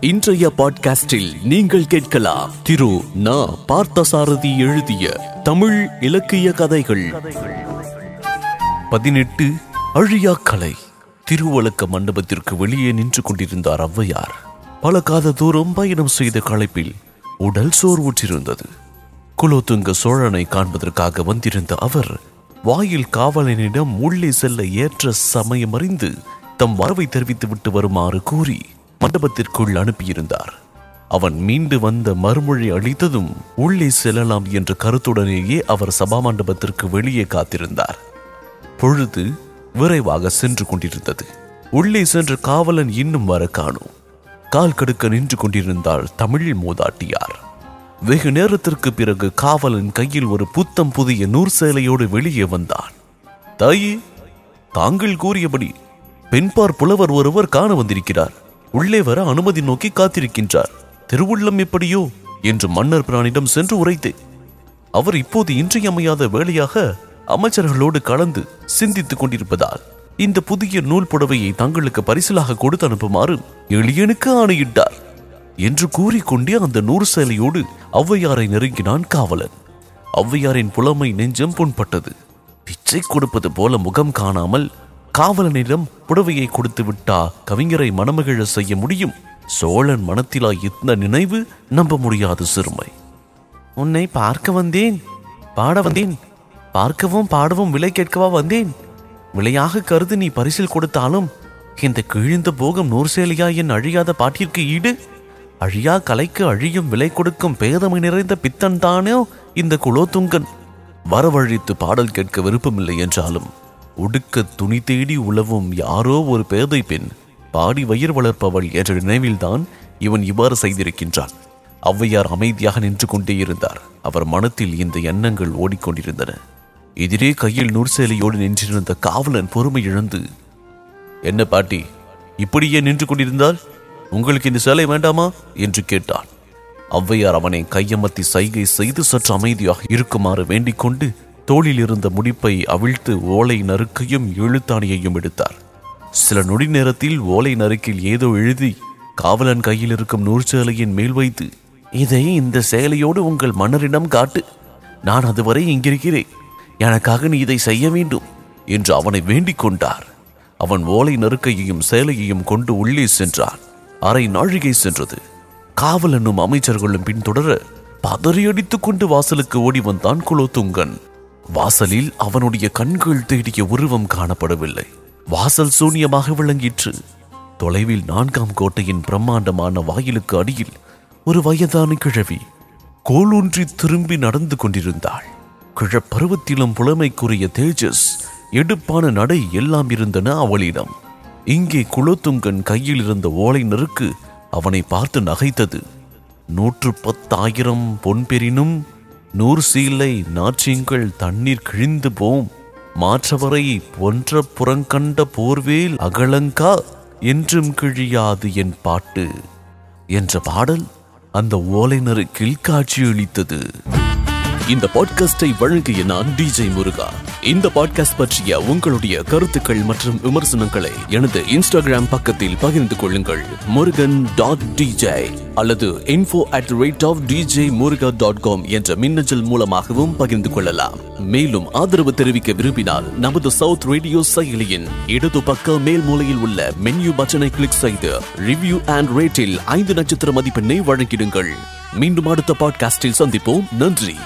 இன்றைய பாட்காஸ்டில் நீங்கள் கேட்கலாம். திரு ந. பார்த்தசாரதி எழுதிய தமிழ் இலக்கிய கதைகள். பதினெட்டு அழியா கலை திருவழக்க மண்டபத்திற்கு வெளியே நின்று கொண்டிருந்தார் ஔவையார். பல காத தூரம் பயணம் செய்த களைப்பில் உடல் சோர்வுற்றிருந்தது. குலோத்துங்க சோழனை காண்பதற்காக வந்திருந்த அவர் வாயில் காவலனிடம் உள்ளே செல்ல ஏற்ற சமயம் அறிந்து தம் வரவை தெரிவித்துவிட்டு வருமாறு கூறி மண்டபத்திற்குள் அனுப்பியிருந்தார். அவன் மீண்டு வந்த மறுமொழி அளித்ததும் உள்ளே செல்லலாம் என்ற கருத்துடனேயே அவர் சபா மண்டபத்திற்கு வெளியே காத்திருந்தார். பொழுது விரைவாக சென்று கொண்டிருந்தது. உள்ளே சென்ற காவலன் இன்னும் வர காணும். கால் கடுக்க நின்று கொண்டிருந்தாள் தமிழ் மூதாட்டியார். வெகு நேரத்திற்கு பிறகு காவலன் கையில் ஒரு புத்தம் புதிய நூற் சேலையோடு வெளியே வந்தான். தாயே தாங்கள் கூறியபடி பெண்பார் புலவர் ஒருவர் காண வந்திருக்கிறார். உள்ளே வர அனுமதி நோக்கி காத்திருக்கின்றார். திருவுள்ளம் எப்படியோ? என்று மன்னர் பிரானிடம் சென்று உரைத்தேன். அவர் இப்போது இன்றியமையாத வேலையாக அமைச்சர்களோடு கலந்து சிந்தித்துக் கொண்டிருப்பதால் இந்த புதிய நூல் புடவையை தங்களுக்கு பரிசலாக கொடுத்து அனுப்புமாறு எளியனுக்கு ஆணையிட்டார் என்று கூறிக்கொண்டே அந்த நூறு சேலையோடு ஔவையாரை நெருங்கினான் காவலன். ஔவையாரின் புலமை நெஞ்சம் புண்பட்டது. பிச்சை கொடுப்பது போல முகம் காணாமல் காவலனிடம் புடவையை கொடுத்து விட்டா கவிஞரை மணமகிழ செய்ய முடியும்? சோழன் மனத்திலா இந்த நினைவு நம்ப முடியாத சிறுமை. உன்னை பார்க்க வந்தேன். பாட வந்தேன். பார்க்கவும் பாடவும் விலை கேட்கவா வந்தேன். விலையாக கருது நீ பரிசில் கொடுத்தாலும் இந்த கிழிந்த போகம் நூறு சேலையா என் அழியாத பாட்டிற்கு ஈடு? அழியா கலைக்கு அழியும் விலை கொடுக்கும் பேதமை நிறைந்த பித்தன் தானே இந்த குலோத்துங்கன்? வரவழைத்து பாடல் கேட்க விருப்பமில்லை என்றாலும் உடுக்க துணி தேடி உழவும் யாரோ ஒரு பேதை பெண் பாடி வயிறு வளர்ப்பவள் என்ற நினைவில்தான் இவன் இவ்வாறு செய்திருக்கின்றான். ஔவையார் அமைதியாக நின்று கொண்டே இருந்தார். அவர் மனத்தில் இந்த எண்ணங்கள் ஓடிக்கொண்டிருந்தன. எதிரே கையில் நூற்சேலையோடு நின்றிருந்த காவலன் பொறுமை இழந்து என்ன பாட்டி இப்படியே நின்று கொண்டிருந்தால்? உங்களுக்கு இந்த சேலை வேண்டாமா? என்று கேட்டான். ஔவையார் அவனை கையமர்த்தி சைகை செய்து சற்று அமைதியாக இருக்குமாறு வேண்டிக் கொண்டு தோளில் இருந்த முடிப்பை அவிழ்த்து ஓலை நறுக்கையும் எழுத்தாணியையும் எடுத்தார். சில நொடி நேரத்தில் ஓலை நறுக்கில் ஏதோ எழுதி காவலன் கையில் இருக்கும் நூற்சேலையின் மேல் வைத்து இதை இந்த சேலையோடு உங்கள் மன்னரிடம் காட்டு. நான் அதுவரை இங்கிருக்கிறேன். எனக்காக நீ இதை செய்ய வேண்டும் என்று அவனை வேண்டிக் கொண்டார். அவன் ஓலை நறுக்கையையும் சேலையையும் கொண்டு உள்ளே சென்றான். அரை நாழிகை சென்றது. காவலனும் அமைச்சர்களும் பின்தொடர பதறியடித்துக் கொண்டு வாசலுக்கு ஓடி வந்தான் குலோத்துங்கன். வாசலில் அவனுடைய கண்கள் தேடிய உருவம் காணப்படவில்லை. வாசல் சூன்யமாக விளங்கிற்று. தொலைவில் நான்காம் கோட்டையின் பிரம்மாண்டமான வாயிலுக்கு அடியில் ஒரு வயதான கிழவி கோலூன்றி திரும்பி நடந்து கொண்டிருந்தாள். கிழப்பருவத்திலும் புலமைக்குரிய தேஜஸ் எடுப்பான நடை எல்லாம் இருந்தன அவளிடம். இங்கே குலோத்துங்கன் கையில் இருந்த ஓலை நெருக்கு அவனை பார்த்து நகைத்தது. நூற்று பத்தாயிரம் பொன் பெறினும் நூறு சீலை நாற்றிங்கள் தண்ணீர் கிழிந்து போம். மாற்றவரை ஒன்ற புறங்கண்ட போர்வேல் அகலங்கா என்றும் கிழியாது என் பாட்டு. என்ற பாடல் அந்த ஓலை நெருக்கில் இந்த பாட்காஸ்டை வழங்கிய நான் டிஜே முருகா. இந்த பாட்காஸ்ட் பற்றிய உங்களுடைய கருத்துக்கள் மற்றும் விமர்சனங்களை எனது இன்ஸ்டாகிராம் பக்கத்தில் பகிர்ந்து கொள்ளுங்கள். முருகன் டாட் டிஜே அல்லது info at rate of DJ Muruga dot com என்ற மின்னஞ்சல் மூலமாகவும் பகிர்ந்து கொள்ளலாம். மேலும் ஆதரவு தெரிவிக்க விரும்பினால் நமது சவுத் ரேடியோ செயலியின் இடது பக்க மேல் மூலையில் உள்ள மென்யூ பட்டனை கிளிக் செய்து ரிவ்யூ அண்ட் ரேட்டில் ஐந்து நட்சத்திர மதிப்பெண்ணை வழங்கிடுங்கள். மீண்டும் அடுத்த பாட்காஸ்டில் சந்திப்போம். நன்றி.